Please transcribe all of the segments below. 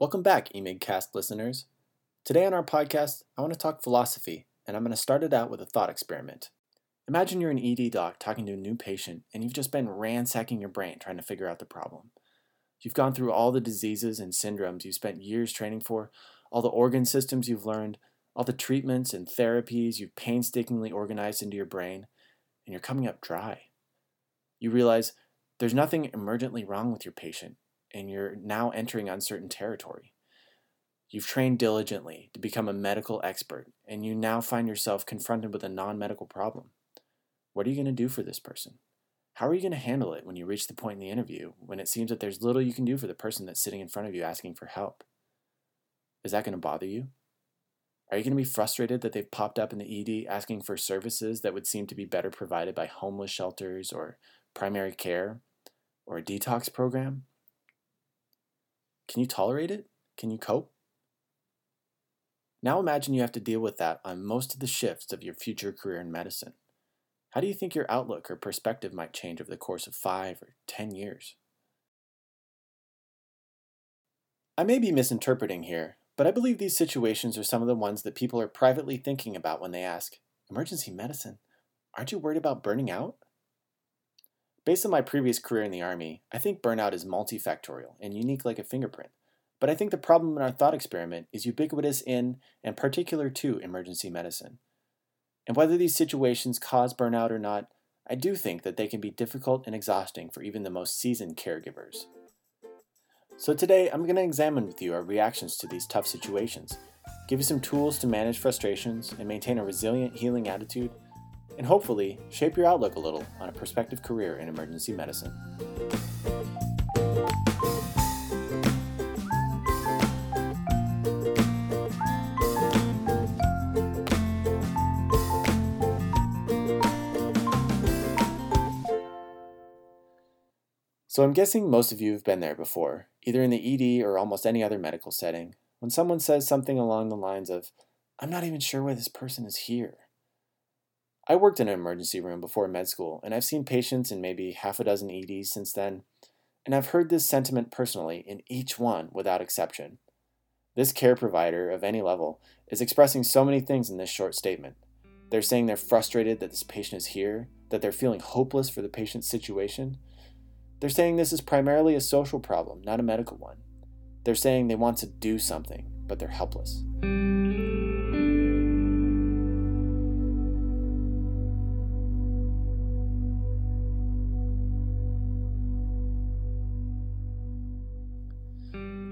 Welcome back, EMIGcast listeners. Today on our podcast, I want to talk philosophy, and I'm going to start it out with a thought experiment. Imagine you're an ED doc talking to a new patient, and you've just been ransacking your brain trying to figure out the problem. You've gone through all the diseases and syndromes you spent years training for, all the organ systems you've learned, all the treatments and therapies you've painstakingly organized into your brain, and you're coming up dry. You realize there's nothing emergently wrong with your patient, and you're now entering uncertain territory. You've trained diligently to become a medical expert, and you now find yourself confronted with a non medical problem. What are you going to do for this person? How are you going to handle it when you reach the point in the interview when it seems that there's little you can do for the person that's sitting in front of you asking for help? Is that going to bother you? Are you going to be frustrated that they've popped up in the ED asking for services that would seem to be better provided by homeless shelters or primary care or a detox program? Can you tolerate it? Can you cope? Now imagine you have to deal with that on most of the shifts of your future career in medicine. How do you think your outlook or perspective might change over the course of five or ten years? I may be misinterpreting here, but I believe these situations are some of the ones that people are privately thinking about when they ask, Emergency medicine? Aren't you worried about burning out? Based on my previous career in the Army, I think burnout is multifactorial and unique like a fingerprint. But I think the problem in our thought experiment is ubiquitous in and particular to emergency medicine. And whether these situations cause burnout or not, I do think that they can be difficult and exhausting for even the most seasoned caregivers. So today, I'm going to examine with you our reactions to these tough situations, give you some tools to manage frustrations and maintain a resilient, healing attitude and hopefully shape your outlook a little on a prospective career in emergency medicine. So, I'm guessing most of you have been there before, either in the ED or almost any other medical setting, when someone says something along the lines of, I'm not even sure why this person is here I worked in an emergency room before med school, and I've seen patients in maybe half a dozen EDs since then, and I've heard this sentiment personally in each one without exception. This care provider of any level is expressing so many things in this short statement. They're saying they're frustrated that this patient is here, that they're feeling hopeless for the patient's situation. They're saying this is primarily a social problem, not a medical one. They're saying they want to do something, but they're helpless.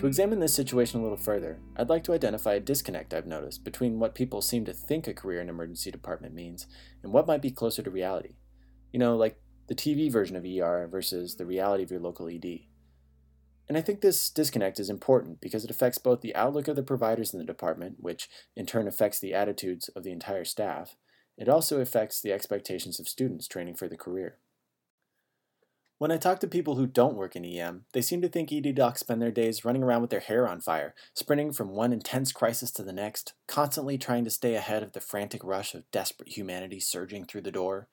To examine this situation a little further, I'd like to identify a disconnect I've noticed between what people seem to think a career in emergency department means and what might be closer to reality. You know, like the TV version of ER versus the reality of your local ED. And I think this disconnect is important because it affects both the outlook of the providers in the department, which in turn affects the attitudes of the entire staff. It also affects the expectations of students training for the career. When I talk to people who don't work in EM, they seem to think ED docs spend their days running around with their hair on fire, sprinting from one intense crisis to the next, constantly trying to stay ahead of the frantic rush of desperate humanity surging through the door.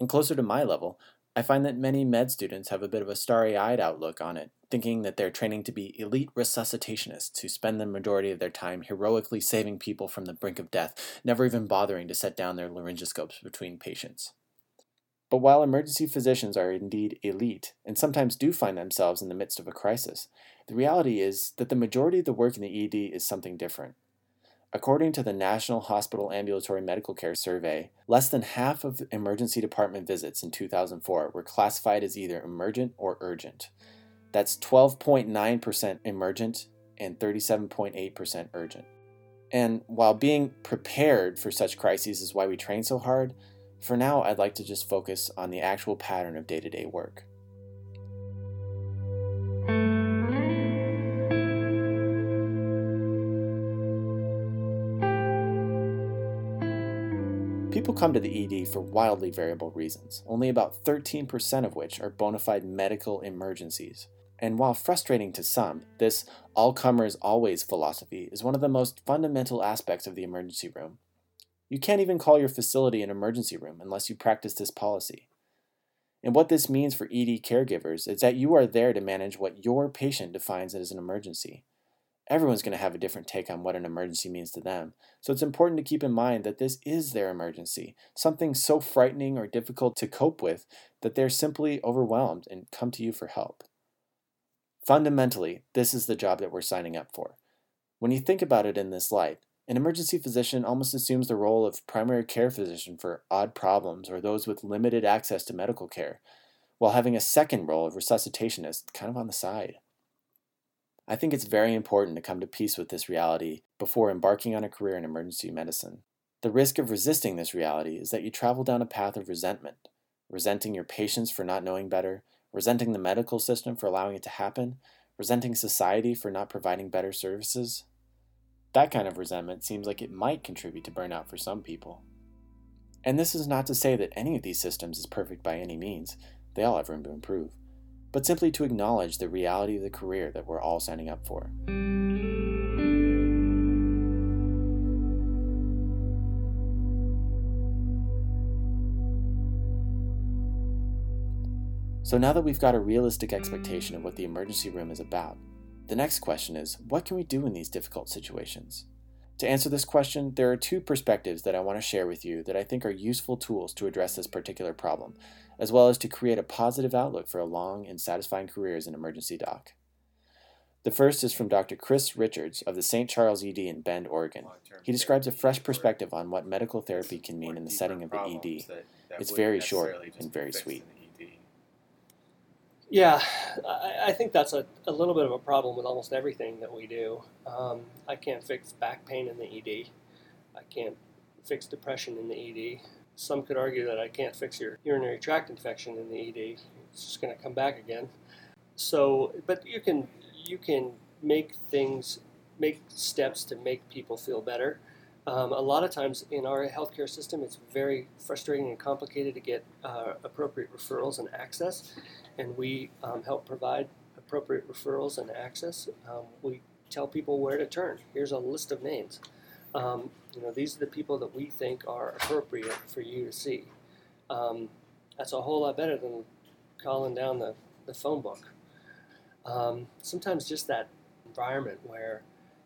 And closer to my level, I find that many med students have a bit of a starry eyed outlook on it, thinking that they're training to be elite resuscitationists who spend the majority of their time heroically saving people from the brink of death, never even bothering to set down their laryngoscopes between patients. But while emergency physicians are indeed elite and sometimes do find themselves in the midst of a crisis, the reality is that the majority of the work in the ED is something different. According to the National Hospital Ambulatory Medical Care Survey, less than half of emergency department visits in 2004 were classified as either emergent or urgent. That's 12.9% emergent and 37.8% urgent. And while being prepared for such crises is why we train so hard, for now, I'd like to just focus on the actual pattern of day to day work. People come to the ED for wildly variable reasons, only about 13% of which are bona fide medical emergencies. And while frustrating to some, this all comers always philosophy is one of the most fundamental aspects of the emergency room you can't even call your facility an emergency room unless you practice this policy. And what this means for ED caregivers is that you are there to manage what your patient defines as an emergency. Everyone's going to have a different take on what an emergency means to them, so it's important to keep in mind that this is their emergency, something so frightening or difficult to cope with that they're simply overwhelmed and come to you for help. Fundamentally, this is the job that we're signing up for. When you think about it in this light, an emergency physician almost assumes the role of primary care physician for odd problems or those with limited access to medical care, while having a second role of resuscitationist kind of on the side. I think it's very important to come to peace with this reality before embarking on a career in emergency medicine. The risk of resisting this reality is that you travel down a path of resentment, resenting your patients for not knowing better, resenting the medical system for allowing it to happen, resenting society for not providing better services. That kind of resentment seems like it might contribute to burnout for some people. And this is not to say that any of these systems is perfect by any means, they all have room to improve, but simply to acknowledge the reality of the career that we're all signing up for. So now that we've got a realistic expectation of what the emergency room is about, the next question is what can we do in these difficult situations? To answer this question, there are two perspectives that I want to share with you that I think are useful tools to address this particular problem, as well as to create a positive outlook for a long and satisfying career as an emergency doc. The first is from Dr. Chris Richards of the St. Charles ED in Bend, Oregon. He describes a fresh perspective on what medical therapy can mean in the setting of the ED. It's very short and very sweet. Yeah, I, I think that's a, a little bit of a problem with almost everything that we do. Um, I can't fix back pain in the ED. I can't fix depression in the ED. Some could argue that I can't fix your urinary tract infection in the ED. It's just going to come back again. So, but you can you can make things, make steps to make people feel better. Um, a lot of times in our healthcare system, it's very frustrating and complicated to get uh, appropriate referrals and access and we um, help provide appropriate referrals and access. Um, we tell people where to turn. Here's a list of names. Um, you know, these are the people that we think are appropriate for you to see. Um, that's a whole lot better than calling down the, the phone book. Um, sometimes just that environment where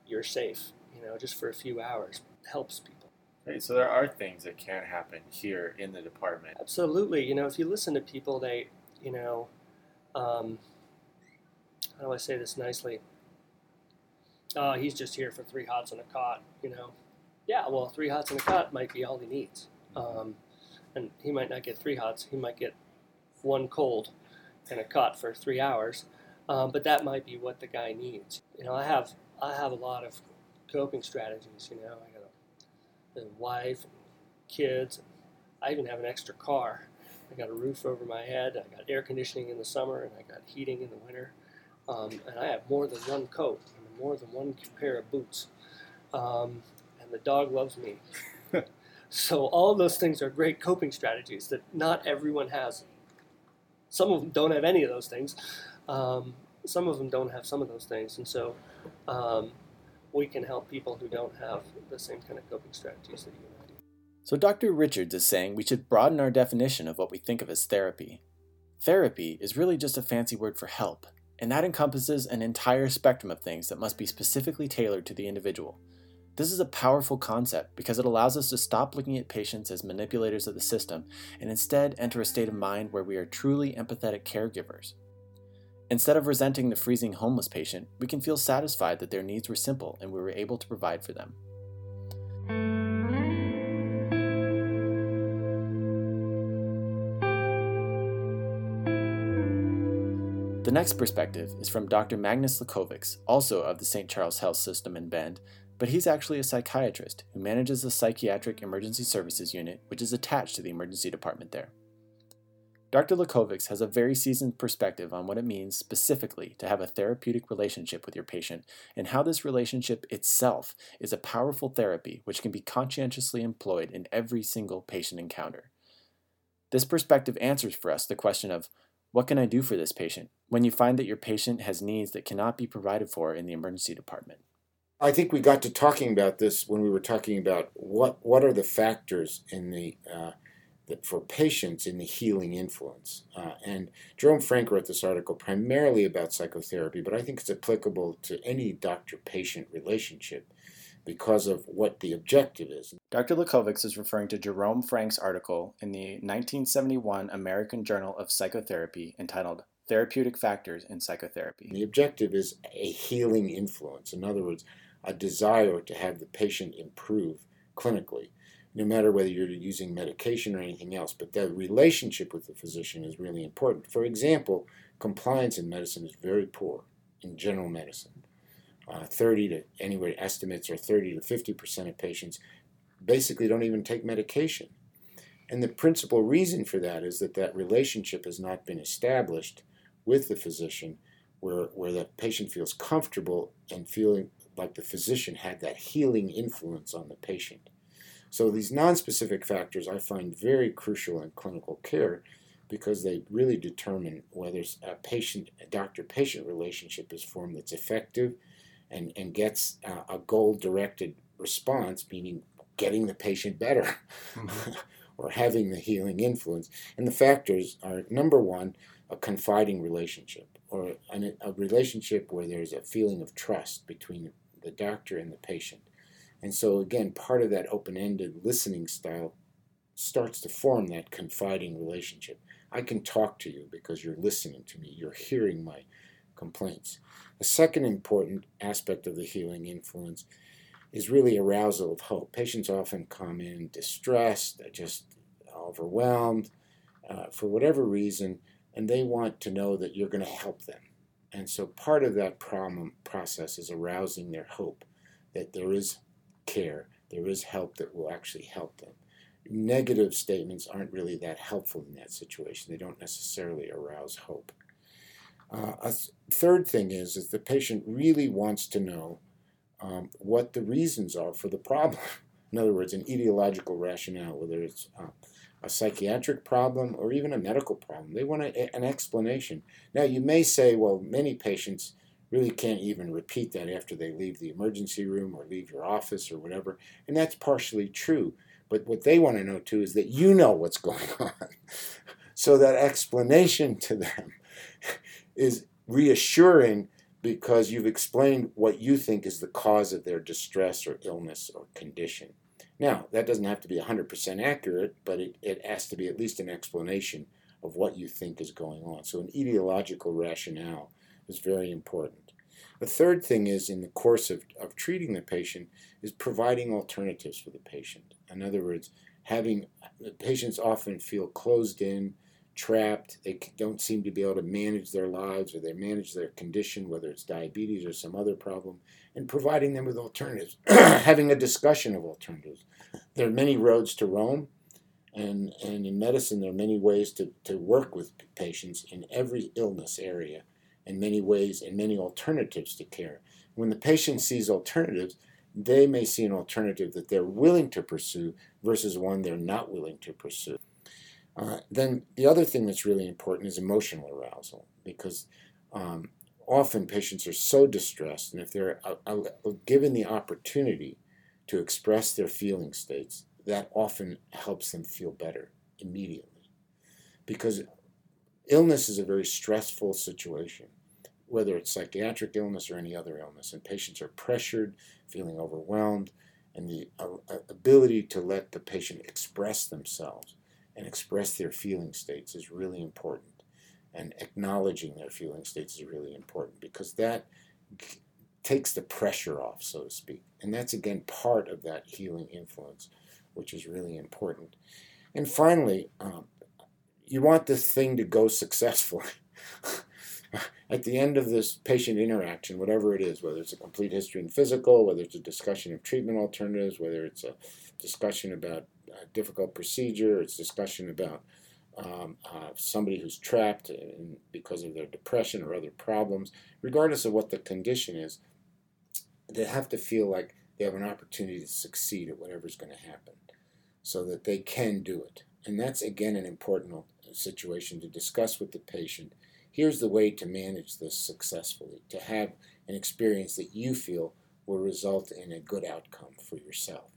you're safe, you know, just for a few hours helps people. Right, so there are things that can happen here in the department. Absolutely. You know, if you listen to people, they, you know, um, how do I say this nicely? Uh, he's just here for three hots and a cot, you know. Yeah, well, three hots and a cot might be all he needs. Um, and he might not get three hots, he might get one cold and a cot for three hours. Um, but that might be what the guy needs. You know, I have I have a lot of coping strategies. You know, I got a, a wife, and kids. I even have an extra car I got a roof over my head. I got air conditioning in the summer, and I got heating in the winter. Um, and I have more than one coat and more than one pair of boots. Um, and the dog loves me. so all those things are great coping strategies that not everyone has. Some of them don't have any of those things. Um, some of them don't have some of those things, and so um, we can help people who don't have the same kind of coping strategies that you do. so Dr. Richards is saying we should broaden our definition of what we think of as therapy. Therapy is really just a fancy word for help, and that encompasses an entire spectrum of things that must be specifically tailored to the individual. This is a powerful concept because it allows us to stop looking at patients as manipulators of the system and instead enter a state of mind where we are truly empathetic caregivers. Instead of resenting the freezing homeless patient, we can feel satisfied that their needs were simple and we were able to provide for them. The next perspective is from Dr. Magnus Lakovics, also of the St. Charles Health System in Bend, but he's actually a psychiatrist who manages the Psychiatric Emergency Services Unit, which is attached to the emergency department there. Dr. Lakovics has a very seasoned perspective on what it means specifically to have a therapeutic relationship with your patient and how this relationship itself is a powerful therapy which can be conscientiously employed in every single patient encounter. This perspective answers for us the question of what can I do for this patient when you find that your patient has needs that cannot be provided for in the emergency department? I think we got to talking about this when we were talking about what what are the factors in the uh, for patients in the healing influence. Uh, and Jerome Frank wrote this article primarily about psychotherapy, but I think it's applicable to any doctor patient relationship because of what the objective is. Dr. Lakovics is referring to Jerome Frank's article in the 1971 American Journal of Psychotherapy entitled Therapeutic Factors in Psychotherapy. The objective is a healing influence. In other words, a desire to have the patient improve clinically, no matter whether you're using medication or anything else. But the relationship with the physician is really important. For example, compliance in medicine is very poor in general medicine. Uh, 30 to anywhere estimates are 30 to 50 percent of patients basically don't even take medication. And the principal reason for that is that that relationship has not been established with the physician where, where the patient feels comfortable and feeling like the physician had that healing influence on the patient. So these nonspecific factors I find very crucial in clinical care because they really determine whether a patient a doctor patient relationship is formed that's effective and, and gets uh, a goal directed response, meaning getting the patient better mm-hmm. or having the healing influence. And the factors are number one, a confiding relationship or an, a relationship where there's a feeling of trust between the doctor and the patient. And so, again, part of that open ended listening style starts to form that confiding relationship. I can talk to you because you're listening to me, you're hearing my complaints. A second important aspect of the healing influence is really arousal of hope. Patients often come in distressed, just overwhelmed uh, for whatever reason, and they want to know that you're going to help them. And so part of that problem process is arousing their hope that there is care, there is help that will actually help them. Negative statements aren't really that helpful in that situation. They don't necessarily arouse hope. Uh, a th- third thing is, is the patient really wants to know um, what the reasons are for the problem. In other words, an etiological rationale, whether it's uh, a psychiatric problem or even a medical problem. They want a, an explanation. Now, you may say, well, many patients really can't even repeat that after they leave the emergency room or leave your office or whatever, and that's partially true. But what they want to know too is that you know what's going on. so that explanation to them is reassuring because you've explained what you think is the cause of their distress or illness or condition. Now, that doesn't have to be 100% accurate, but it, it has to be at least an explanation of what you think is going on. So, an etiological rationale is very important. The third thing is, in the course of, of treating the patient, is providing alternatives for the patient. In other words, having patients often feel closed in, trapped, they don't seem to be able to manage their lives or they manage their condition, whether it's diabetes or some other problem, and providing them with alternatives, having a discussion of alternatives. There are many roads to Rome, and, and in medicine, there are many ways to, to work with patients in every illness area, and many ways and many alternatives to care. When the patient sees alternatives, they may see an alternative that they're willing to pursue versus one they're not willing to pursue. Uh, then the other thing that's really important is emotional arousal because um, often patients are so distressed, and if they're uh, uh, given the opportunity to express their feeling states, that often helps them feel better immediately. Because illness is a very stressful situation, whether it's psychiatric illness or any other illness, and patients are pressured, feeling overwhelmed, and the uh, uh ability to let the patient express themselves and express their feeling states is really important. And acknowledging their feeling states is really important because that takes the pressure off, so to speak. And that's again part of that healing influence, which is really important. And finally, um, you want this thing to go successfully. At the end of this patient interaction, whatever it is, whether it's a complete history and physical, whether it's a discussion of treatment alternatives, whether it's a discussion about a difficult procedure, it's discussion about um, uh, somebody who's trapped in, because of their depression or other problems, regardless of what the condition is, they have to feel like they have an opportunity to succeed at whatever's going to happen so that they can do it. And that's, again, an important situation to discuss with the patient. Here's the way to manage this successfully, to have an experience that you feel will result in a good outcome for yourself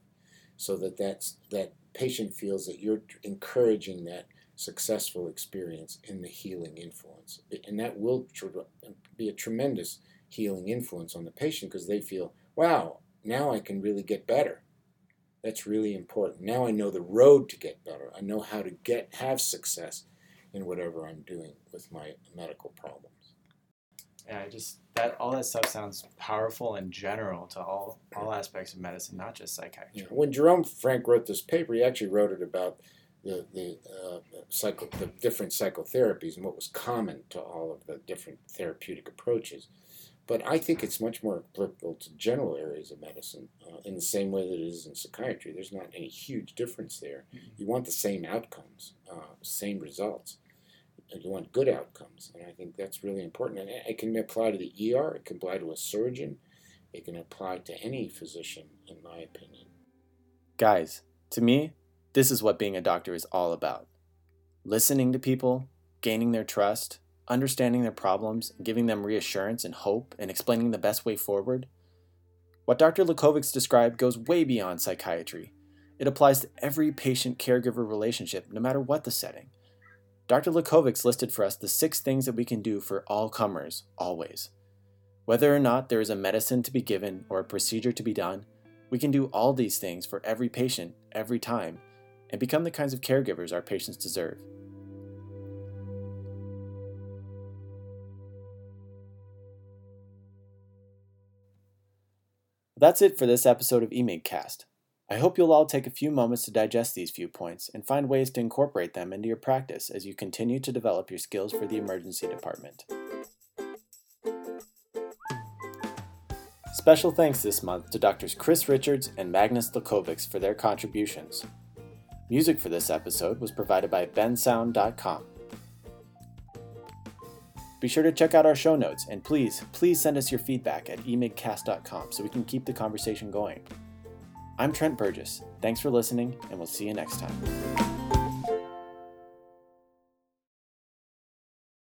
so that that's, that patient feels that you're encouraging that successful experience in the healing influence. And that will be a tremendous healing influence on the patient because they feel, wow, now I can really get better. That's really important. Now I know the road to get better. I know how to get have success in whatever I'm doing with my medical problems. Yeah, I just that all that stuff sounds powerful and general to all all aspects of medicine, not just psychiatry. Yeah. When Jerome Frank wrote this paper, he actually wrote it about the the uh, psycho, the different psychotherapies and what was common to all of the different therapeutic approaches. But I think it's much more applicable to general areas of medicine uh, in the same way that it is in psychiatry. There's not any huge difference there. Mm-hmm. You want the same outcomes, uh, same results you want good outcomes. And I think that's really important. And it can apply to the ER, it can apply to a surgeon, it can apply to any physician, in my opinion. Guys, to me, this is what being a doctor is all about listening to people, gaining their trust, understanding their problems, giving them reassurance and hope, and explaining the best way forward. What Dr. Lakovics described goes way beyond psychiatry. It applies to every patient caregiver relationship, no matter what the setting. Dr. Lakovics listed for us the six things that we can do for all comers, always. Whether or not there is a medicine to be given or a procedure to be done, we can do all these things for every patient, every time, and become the kinds of caregivers our patients deserve. That's it for this episode of EMIGcast. I hope you'll all take a few moments to digest these viewpoints and find ways to incorporate them into your practice as you continue to develop your skills for the emergency department. Special thanks this month to Drs. Chris Richards and Magnus Lakovics for their contributions. Music for this episode was provided by bensound.com. Be sure to check out our show notes and please, please send us your feedback at emigcast.com so we can keep the conversation going. I'm Trent Burgess. Thanks for listening, and we'll see you next time.